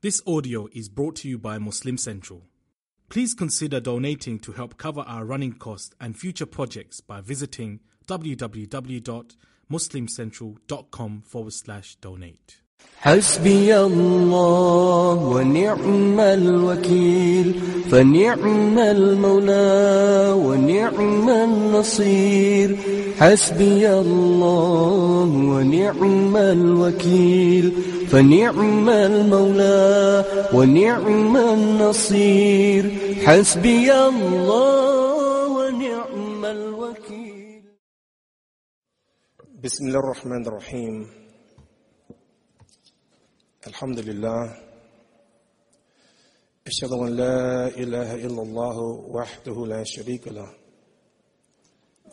This audio is brought to you by Muslim Central. Please consider donating to help cover our running costs and future projects by visiting www.muslimcentral.com forward slash donate. حسبي الله ونعم الوكيل فنعم المولى ونعم النصير حسبي الله ونعم الوكيل فنعم المولى ونعم النصير. حسبي الله ونعم الوكيل. بسم الله الرحمن الرحيم. الحمد لله. أشهد أن لا إله إلا الله وحده لا شريك له.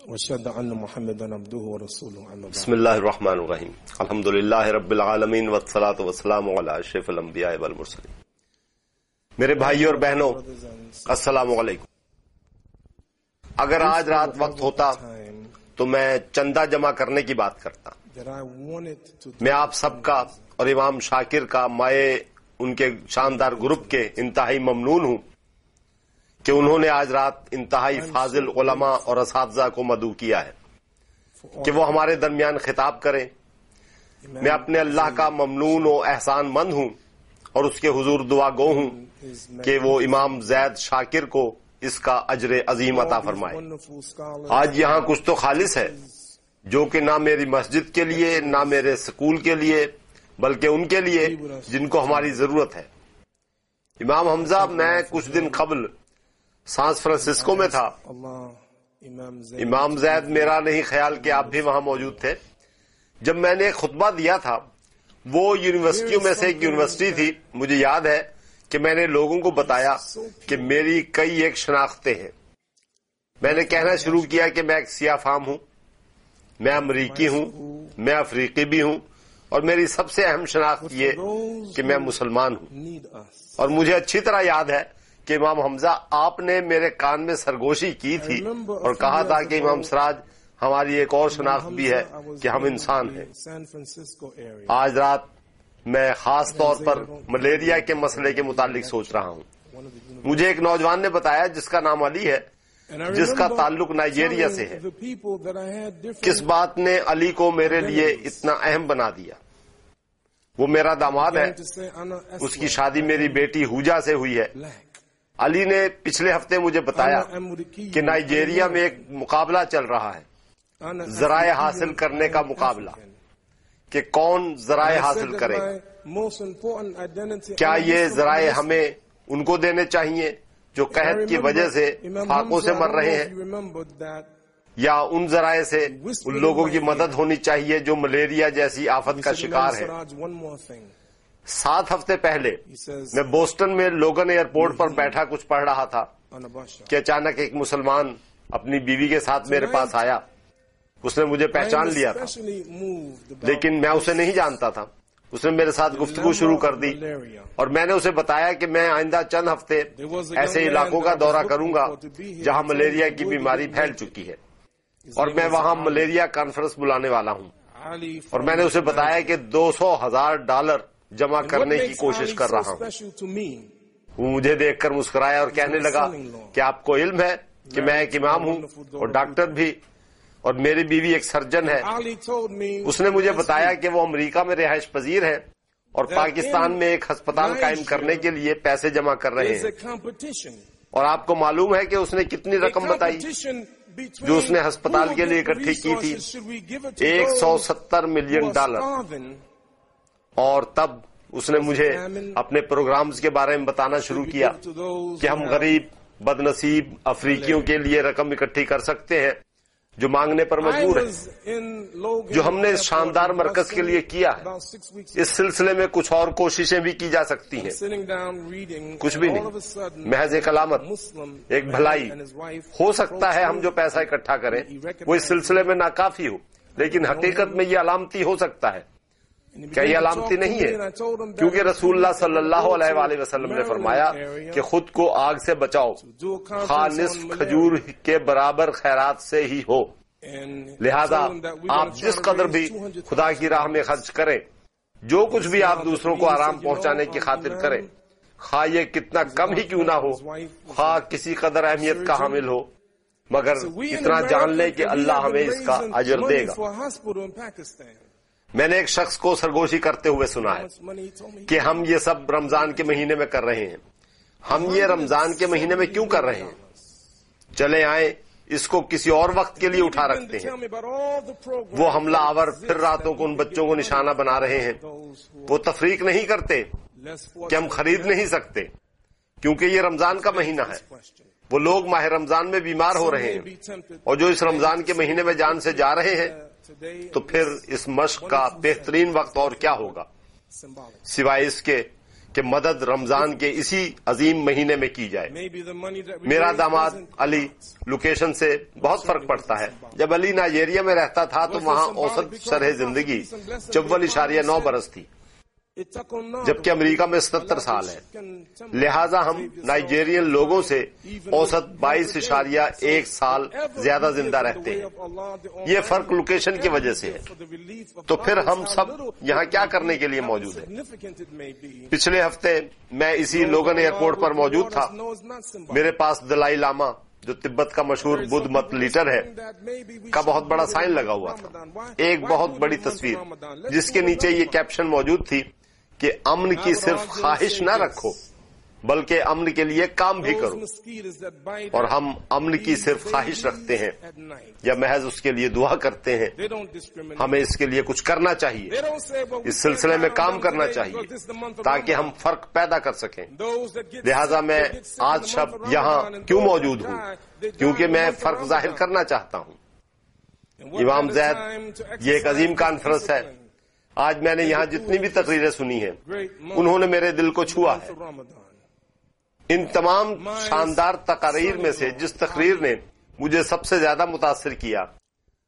أن محمدا عبده ورسوله بعد. بسم اللہ الرحمن الرحیم الحمد للہ رب العالمین والصلاة والسلام علی اشرف الانبیاء والمرسلین میرے بھائی اور بہنوں السلام علیکم. اگر آج رات وقت ہوتا تو میں چندہ جمع کرنے کی بات کرتا۔ میں آپ سب کا اور امام شاکر کا مائے ان کے شاندار گروپ کے انتہائی ممنون ہوں۔ کہ انہوں نے آج رات انتہائی فاضل علماء اور اساتذہ کو مدعو کیا ہے کہ وہ ہمارے درمیان خطاب کریں۔ میں اپنے اللہ کا ممنون و احسان مند ہوں اور اس کے حضور دعا گو ہوں کہ وہ امام زید شاکر کو اس کا اجر عظیم عطا فرمائے۔ آج یہاں کچھ تو خالص ہے جو کہ نہ میری مسجد کے لیے نہ میرے سکول کے لیے بلکہ ان کے لیے جن کو ہماری ضرورت ہے۔ امام حمزہ میں کچھ دن قبل سانس فرانسسکو میں تھا۔ امام زید، میرا نہیں خیال کہ آپ بھی وہاں موجود تھے۔ جب میں نے ایک خطبہ دیا تھا، وہ یونیورسٹیوں میں سے ایک یونیورسٹی تھی۔ مجھے یاد ہے کہ میں نے لوگوں کو بتایا کہ میری کئی ایک شناختیں ہیں۔ میں نے کہنا شروع کیا کہ میں ایک سیاہ فام ہوں۔ میں امریکی ہوں، میں افریقی بھی ہوں۔ اور میری سب سے اہم شناخت یہ کہ میں مسلمان ہوں۔ اور مجھے اچھی طرح یاد ہے کہ امام حمزہ آپ نے میرے کان میں سرگوشی کی تھی اور کہا تھا کہ امام سراج ہماری ایک اور شناخت بھی ہے کہ ہم انسان ہیں۔ آج رات میں خاص طور پر ملیریا کے مسئلے کے متعلق سوچ رہا ہوں۔ مجھے ایک نوجوان نے بتایا جس کا نام علی ہے جس کا تعلق نائجیریا سے ہے۔ کس بات نے علی کو میرے لیے اتنا اہم بنا دیا؟ وہ میرا داماد ہے۔ اس کی شادی میری بیٹی ہوجا سے ہوئی ہے۔ علی نے پچھلے ہفتے مجھے بتایا کہ نائجیریا میں ایک مقابلہ چل رہا ہے۔ ذرائع حاصل کرنے کا مقابلہ. کہ کون ذرائع حاصل کرے۔ کیا یہ ذرائع ہمیں ان کو دینے چاہیے جو قحط کی وجہ سے فاقوں سے مر رہے ہیں؟ یا ان ذرائع سے ان لوگوں کی مدد ہونی چاہیے جو ملیریا جیسی آفت کا شکار "Imam ہے سات ہفتے پہلے میں بوسٹن میں لوگن ایئرپورٹ پر بیٹھا کچھ پڑھ رہا تھا. کہ اچانک ایک مسلمان اپنی بیوی کے ساتھ میرے پاس آیا۔ اس نے مجھے پہچان لیا تھا۔ لیکن میں اسے نہیں جانتا تھا۔ اس نے میرے ساتھ گفتگو شروع کر دی. اور میں نے اسے بتایا کہ میں آئندہ چند ہفتے ایسے علاقوں کا دورہ کروں گا جہاں ملیریا کی بیماری پھیل چکی ہے۔ اور میں وہاں ملیریا کانفرنس بلانے والا ہوں۔ اور میں نے اسے بتایا کہ دو سو ہزار ڈالر جمع کرنے کی کوشش کر رہا ہوں۔ وہ مجھے دیکھ کر مسکرایا اور کہنے لگا کہ آپ کو علم ہے کہ میں ایک امام ہوں اور ڈاکٹر بھی اور میری بیوی ایک سرجن ہے۔ اس نے مجھے بتایا کہ وہ امریکہ میں رہائش پذیر ہے اور پاکستان میں ایک ہسپتال قائم کرنے کے لیے پیسے جمع کر رہے ہیں. اور آپ کو معلوم ہے کہ اس نے کتنی رقم بتائی جو اس نے ہسپتال کے لیے اکٹھی کی تھی۔ ایک سو ستر ملین ڈالر? اور تب اس نے مجھے اپنے پروگرامز کے بارے میں بتانا شروع کیا کہ ہم غریب بد نصیب افریقیوں کے لیے رقم اکٹھی کر سکتے ہیں جو مانگنے پر مجبور ہیں Logan جو ہم نے اس شاندار مرکز کے لیے کیا۔ ہے اس سلسلے میں کچھ اور کوششیں بھی کی جا سکتی ہیں۔ کچھ بھی نہیں۔ محض ایک علامت ایک بھلائی۔ ہو سکتا ہے ہم جو. پیسہ اکٹھا کریں وہ اس سلسلے میں ناکافی ہو لیکن حقیقت میں یہ علامتی ہو سکتا ہے۔ کیا یہ علامتی نہیں ہے کیونکہ رسول اللہ صلی اللہ علیہ وآلہ وسلم نے فرمایا کہ خود کو آگ سے بچاؤ malaria. کھجور کے برابر خیرات سے ہی ہو۔ لہذا آپ جس قدر بھی $200,000 خدا کی راہ میں خرچ کریں جو کچھ بھی آپ دوسروں کو آرام پہنچانے کی خاطر کریں۔ خواہ یہ کتنا کم ہی کیوں نہ ہو خواہ کسی قدر اہمیت کا حامل ہو مگر اتنا جان لیں کہ اللہ ہمیں اس کا اجر دے گا۔ میں نے ایک شخص کو سرگوشی کرتے ہوئے سنا ہے کہ ہم یہ سب رمضان کے مہینے میں کر رہے ہیں۔ ہم یہ رمضان کے مہینے میں کیوں کر رہے ہیں؟ چلے آئیں اس کو کسی اور وقت کے لیے اٹھا رکھتے ہیں۔ وہ حملہ آور پھر راتوں کو ان بچوں کو نشانہ بنا رہے ہیں۔ وہ تفریق نہیں کرتے کہ ہم خرید نہیں سکتے، کیونکہ یہ رمضان کا مہینہ ہے۔ وہ لوگ ماہ رمضان میں بیمار ہو رہے ہیں۔ اور جو اس رمضان کے مہینے میں جان سے جا رہے ہیں تو پھر اس مشق کا بہترین وقت اور کیا ہوگا؟ سوائے اس کے کہ مدد رمضان کے اسی عظیم مہینے میں کی جائے۔ میرا داماد علی لوکیشن سے بہت فرق پڑتا ہے۔ جب علی نائجیریا میں رہتا تھا تو وہاں اوسط شرح زندگی چبل اشاریہ نو برس تھی۔ جبکہ امریکہ میں ستر سال ہے۔ لہذا ہم نائجیرین لوگوں سے اوسط بائیس اشاریہ ایک سال زیادہ زندہ رہتے ہیں۔ یہ فرق لوکیشن کی وجہ سے ہے۔ تو پھر ہم سب یہاں کیا کرنے کے لیے موجود ہیں؟ پچھلے ہفتے میں اسی لوگن ایئرپورٹ پر موجود تھا۔ میرے پاس دلائی لاما، جو تبت کا مشہور بدھ مت لیٹر ہے، کا بہت بڑا سائن لگا ہوا تھا۔ ایک بہت بڑی تصویر، جس کے نیچے یہ کیپشن موجود تھی۔ کہ امن کی صرف خواہش نہ رکھو بلکہ امن کے لیے کام بھی کرو۔ اور ہم امن کی صرف خواہش رکھتے ہیں یا محض اس کے لیے دعا کرتے ہیں۔ ہمیں اس کے لیے کچھ کرنا چاہیے۔ اس سلسلے میں کام کرنا چاہیے تاکہ ہم فرق پیدا کر سکیں۔ لہذا میں آج شب یہاں کیوں موجود ہوں؟ کیونکہ میں فرق ظاہر کرنا چاہتا ہوں۔ امام زید یہ ایک عظیم کانفرنس ہے۔ آج میں نے یہاں جتنی بھی تقریریں سنی ہیں، انہوں نے میرے دل کو چھوا ہے۔ ان تمام شاندار تقاریر میں سے جس تقریر نے مجھے سب سے زیادہ متاثر کیا،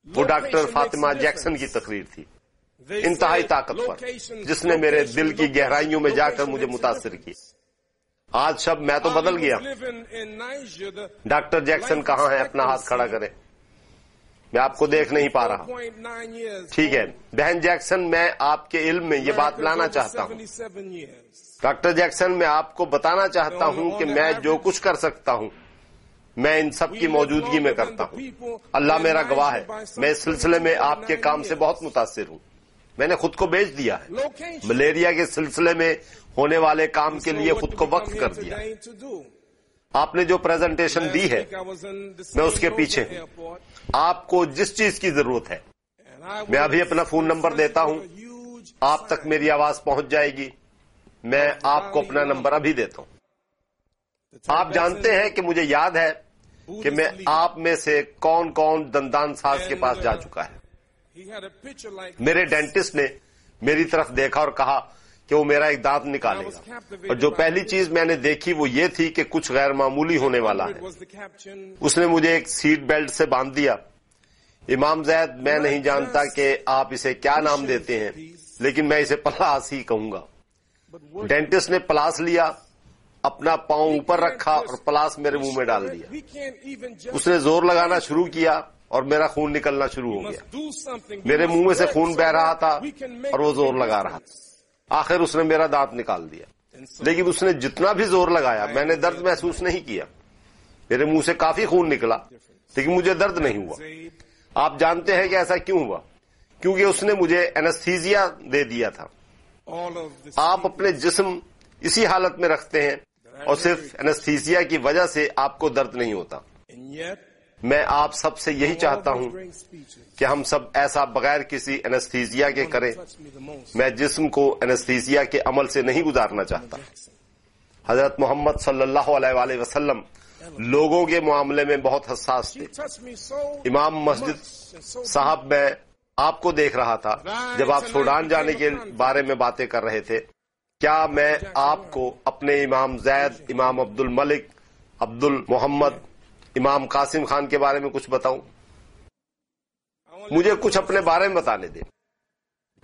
وہ ڈاکٹر فاطمہ جیکسن کی تقریر تھی۔ انتہائی طاقتور جس نے میرے دل کی گہرائیوں میں جا کر مجھے متاثر کی آج شب میں تو بدل گیا۔ ڈاکٹر جیکسن کہاں ہے اپنا ہاتھ کھڑا کرے میں آپ کو دیکھ نہیں پا رہا ٹھیک ہے۔ بہن جیکسن میں آپ کے علم میں یہ بات لانا چاہتا ہوں۔ ڈاکٹر جیکسن میں آپ کو بتانا چاہتا ہوں کہ میں جو کچھ کر سکتا ہوں میں ان سب کی موجودگی میں کرتا ہوں۔ اللہ میرا گواہ ہے۔ میں اس سلسلے میں آپ کے کام سے بہت متاثر ہوں۔ میں نے خود کو بیچ دیا ہے۔ ملیریا کے سلسلے میں ہونے والے کام کے لیے خود کو وقف کر دیا آپ نے جو پریزنٹیشن دی ہے میں اس کے پیچھے ہوں۔ آپ کو جس چیز کی ضرورت ہے میں ابھی اپنا فون نمبر دیتا ہوں۔ آپ تک میری آواز پہنچ جائے گی۔ میں آپ کو اپنا نمبر ابھی دیتا ہوں۔ آپ جانتے ہیں کہ مجھے یاد ہے کہ میں آپ میں سے کون کون دندان ساز کے پاس جا چکا ہے۔ میرے ڈینٹسٹ نے میری طرف دیکھا اور کہا کہ وہ میرا ایک دانت نکالے گا۔ اور جو پہلی چیز میں نے دیکھی وہ یہ تھی کہ کچھ غیر معمولی ہونے والا ہے۔ اس نے مجھے ایک سیٹ بیلٹ سے باندھ دیا۔ امام زید، میں نہیں جانتا کہ آپ اسے کیا نام دیتے ہیں، لیکن میں اسے پلاس ہی کہوں گا۔ ڈینٹسٹ نے پلاس لیا، اپنا پاؤں اوپر رکھا اور پلاس میرے منہ میں ڈال دیا۔ اس نے زور لگانا شروع کیا اور میرا خون نکلنا شروع ہو گیا۔ میرے منہ میں سے خون بہ رہا تھا اور وہ زور لگا رہا تھا۔ آخر اس نے میرا دانت نکال دیا۔ لیکن اس نے جتنا بھی زور لگایا، میں نے درد محسوس نہیں کیا۔ میرے منہ سے کافی خون نکلا، لیکن مجھے درد نہیں ہوا۔ آپ جانتے ہیں کہ ایسا کیوں ہوا؟ کیونکہ اس نے مجھے اینستھیزیا دے دیا تھا۔ آپ اپنے جسم اسی حالت میں رکھتے ہیں اور صرف اینستھیزیا کی وجہ سے آپ کو درد نہیں ہوتا۔ میں آپ سب سے یہی چاہتا ہوں کہ ہم سب ایسا بغیر کسی انستھیزیا کے کریں۔ میں جسم کو انستھیزیا کے عمل سے نہیں گزارنا چاہتا۔ حضرت محمد صلی اللہ علیہ وآلہ وسلم لوگوں کے معاملے میں بہت حساس تھے۔ امام مسجد صاحب، میں آپ کو دیکھ رہا تھا جب آپ سوڈان جانے کے بارے میں باتیں کر رہے تھے۔ کیا میں آپ کو اپنے امام زید، امام عبد الملک عبد المحمد امام قاسم خان کے بارے میں کچھ بتاؤں؟ مجھے کچھ اپنے بارے میں بتانے دیں۔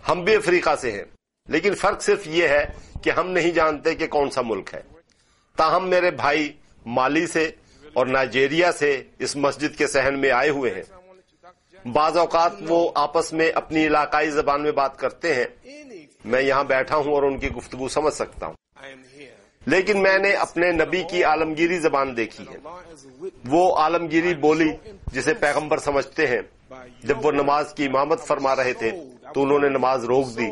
ہم بھی افریقہ سے ہیں، لیکن فرق صرف یہ ہے کہ ہم نہیں جانتے کہ کون سا ملک ہے۔ تاہم میرے بھائی مالی سے اور نائجیریا سے اس مسجد کے سہن میں آئے ہوئے ہیں۔ بعض اوقات وہ آپس میں اپنی علاقائی زبان میں بات کرتے ہیں۔ میں یہاں بیٹھا ہوں اور ان کی گفتگو سمجھ سکتا ہوں۔ لیکن میں نے اپنے نبی کی عالمگیری زبان دیکھی ہے۔ وہ عالمگیری بولی جسے پیغمبر سمجھتے ہیں۔ جب وہ نماز کی امامت فرما رہے تھے تو انہوں نے نماز روک دی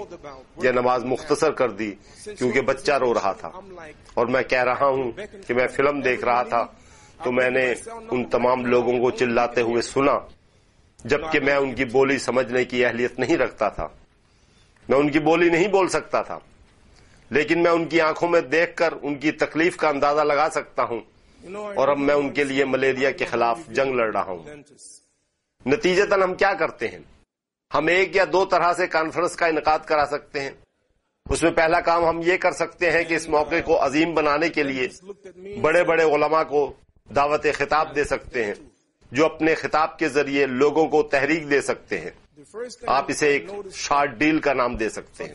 یا نماز مختصر کر دی کیونکہ بچہ رو رہا تھا۔ اور میں کہہ رہا ہوں کہ میں فلم دیکھ رہا تھا تو میں نے ان تمام لوگوں کو چلاتے ہوئے سنا، جبکہ میں ان کی بولی سمجھنے کی اہلیت نہیں رکھتا تھا۔ میں ان کی بولی نہیں بول سکتا تھا۔ لیکن میں ان کی آنکھوں میں دیکھ کر ان کی تکلیف کا اندازہ لگا سکتا ہوں۔ اور اب میں ان کے لیے ملیریا کے خلاف jنگ لڑ رہا ہوں۔ dentist. نتیجتاً ہم کیا کرتے ہیں؟ ہم ایک یا دو طرح سے کانفرنس کا انعقاد کرا سکتے ہیں۔ اس میں پہلا کام ہم یہ کر سکتے ہیں کہ اس موقع کو عظیم بنانے کے لیے بڑے بڑے علماء کو دعوت خطاب دے سکتے ہیں، جو اپنے خطاب کے ذریعے لوگوں کو تحریک دے سکتے ہیں۔ آپ اسے ایک شارٹ ڈیل کا نام دے سکتے ہیں۔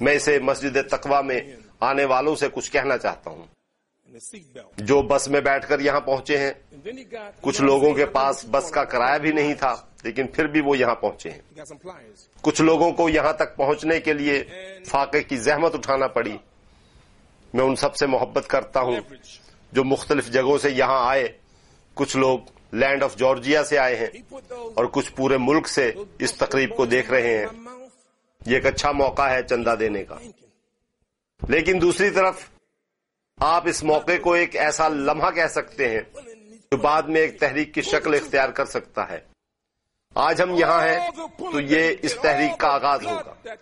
میں اسے مسجد تقوا میں آنے والوں سے کچھ کہنا چاہتا ہوں. جو بس میں بیٹھ کر یہاں پہنچے ہیں۔ کچھ لوگوں کے پاس بس کا کرایہ بھی نہیں تھا لیکن pھر بھی وہ یہاں پہنچے ہیں. کچھ لوگوں کو یہاں تک پہنچنے کے لیے فاقے کی زحمت اٹھانا پڑی۔ میں ان سب سے محبت کرتا ہوں. جو مختلف جگہوں سے یہاں آئے کچھ لوگ لینڈ آف جارجیا سے آئے ہیں اور کچھ پورے ملک سے اس تقریب کو دیکھ رہے ہیں۔ یہ ایک اچھا موقع ہے چندہ دینے کا۔ لیکن دوسری طرف، آپ اس موقع کو ایک ایسا لمحہ کہہ سکتے ہیں جو بعد میں ایک تحریک کی شکل اختیار کر سکتا ہے۔ آج ہم یہاں ہیں تو یہ اس تحریک کا آغاز ہوگا۔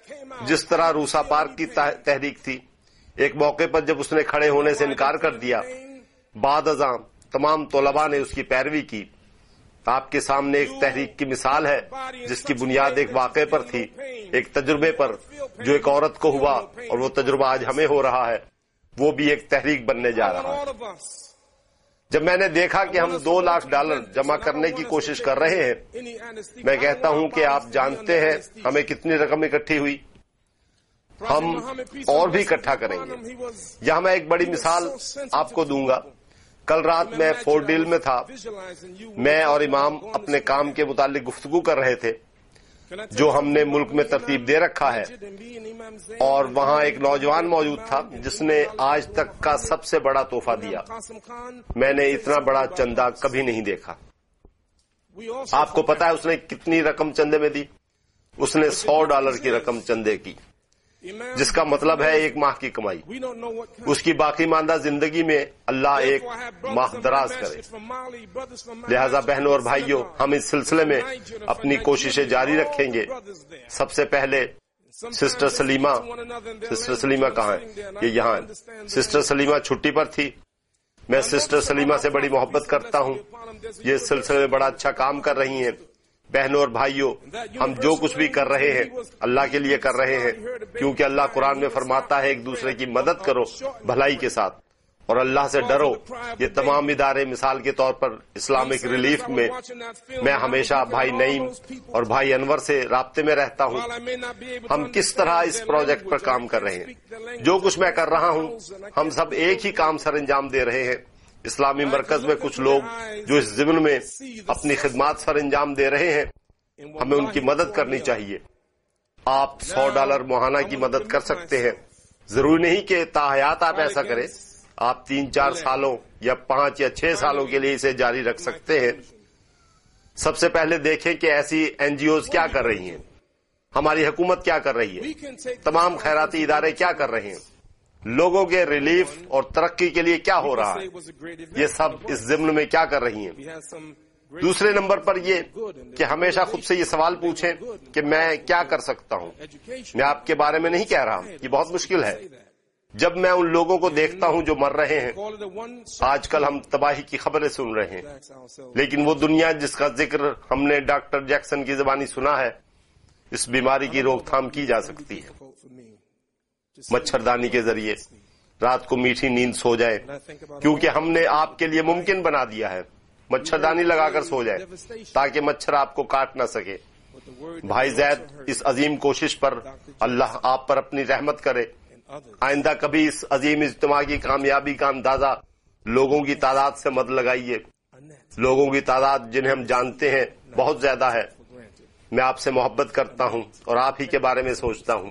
جس طرح روسا پارک کی تحریک تھی، ایک موقع پر جب اس نے کھڑے ہونے سے انکار کر دیا، بعد ازاں تمام طلباء نے اس کی پیروی کی۔ آپ کے سامنے ایک تحریک کی مثال ہے، جس کی بنیاد ایک واقعے پر تھی، ایک تجربے پر، جو ایک عورت کو ہوا اور وہ تجربہ آج ہمیں ہو رہا ہے۔ وہ بھی ایک تحریک بننے جا رہا ہے۔ جب میں نے دیکھا کہ ہم دو لاکھ ڈالر جمع کرنے کی کوشش کر رہے ہیں، میں کہتا ہوں کہ آپ جانتے ہیں ہمیں کتنی رقم اکٹھی ہوئی۔ ہم اور بھی اکٹھا کریں گے۔ یہاں میں ایک بڑی مثال آپ کو دوں گا۔ کل رات میں فورٹ ڈیل میں تھا۔ میں اور امام اپنے کام کے متعلق گفتگو کر رہے تھے، جو ہم نے ملک میں ترتیب دے رکھا ہے۔ اور وہاں ایک نوجوان موجود تھا، جس نے آج تک کا سب سے بڑا تحفہ دیا۔ میں نے اتنا بڑا چندہ کبھی نہیں دیکھا۔ آپ کو پتا ہے اس نے کتنی رقم چندے میں دی؟ اس نے سو ڈالر کی رقم چندے کی۔ جس کا مطلب ہے ایک ماہ کی کمائی۔ اس کی باقی ماندہ زندگی میں اللہ ایک ماہ دراز کرے۔ لہذا بہنوں اور بھائیوں، ہم اس سلسلے میں اپنی کوششیں جاری رکھیں گے۔ سب سے پہلے سسٹر سلیمہ۔ سسٹر سلیمہ کہاں ہے؟ یہ یہاں ہے۔ سسٹر سلیمہ چھٹی پر تھی۔ میں سسٹر سلیمہ سے بڑی محبت کرتا ہوں۔ یہ اس سلسلے میں بڑا اچھا کام کر رہی ہیں۔ بہنوں اور بھائیوں، ہم جو کچھ بھی کر رہے ہیں، اللہ کے لیے کر رہے ہیں، کیونکہ اللہ قرآن میں فرماتا ہے، ایک دوسرے کی مدد کرو، بھلائی کے ساتھ۔ اور اللہ سے ڈرو۔ یہ تمام ادارے مثال کے طور پر اسلامک ریلیف میں میں ہمیشہ بھائی نعیم اور بھائی انور سے رابطے میں رہتا ہوں۔ ہم کس طرح اس پروجیکٹ پر کام کر رہے ہیں؟ جو کچھ میں کر رہا ہوں، ہم سب ایک ہی کام سر انجام دے رہے ہیں۔ اسلامی مرکز میں کچھ لوگ جو اس ضمن میں اپنی خدمات سر انجام دے رہے ہیں، ہمیں ان کی مدد کرنی چاہیے۔ آپ سو ڈالر ماہانہ کی مدد کر سکتے ہیں۔ ضروری نہیں کہ تاحیات آپ ایسا کریں۔ آپ تین چار سالوں یا پانچ یا چھ سالوں کے لیے اسے جاری رکھ سکتے ہیں۔ سب سے پہلے دیکھیں کہ ایسی این جی اوز کیا کر رہی ہیں۔ ہماری حکومت کیا کر رہی ہے؟ تمام خیراتی ادارے کیا کر رہے ہیں؟ لوگوں کے ریلیف اور ترقی کے لیے کیا ہو رہا ہے؟ یہ سب اس ضمن میں کیا کر رہی ہیں؟ دوسرے نمبر پر یہ کہ ہمیشہ خود سے یہ سوال پوچھیں کہ میں کیا کر سکتا ہوں؟ میں آپ کے بارے میں نہیں کہہ رہا یہ بہت مشکل ہے۔ جب میں ان لوگوں کو دیکھتا ہوں جو مر رہے ہیں، آج کل ہم تباہی کی خبریں سن رہے ہیں۔ لیکن وہ دنیا جس کا ذکر ہم نے ڈاکٹر جیکسن کی زبانی سنا ہے، اس بیماری کی روک تھام کی جا سکتی ہے۔ مچھردانی کے ذریعے۔ رات کو میٹھی نیند سو جائے۔ کیونکہ ہم نے آپ کے لیے ممکن بنا دیا ہے۔ مچھردانی لگا کر سو جائے تاکہ مچھر آپ کو کاٹ نہ سکے۔ بھائی زید، اس عظیم کوشش پر اللہ آپ پر اپنی رحمت کرے۔ آئندہ کبھی اس عظیم اجتماع کی کامیابی کا اندازہ لوگوں کی تعداد سے مد لگائیے۔ لوگوں کی تعداد جنہیں ہم جانتے ہیں بہت زیادہ ہے۔ میں آپ سے محبت کرتا ہوں اور آپ ہی کے بارے میں سوچتا ہوں۔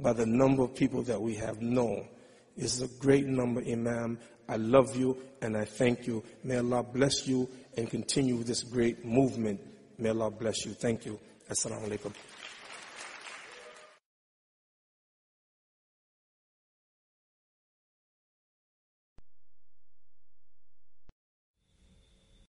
by the number of people that we have known. It's a great number, Imam. I love you and I thank you. May Allah bless you and continue this great movement. May Allah bless you. Thank you. Assalamu.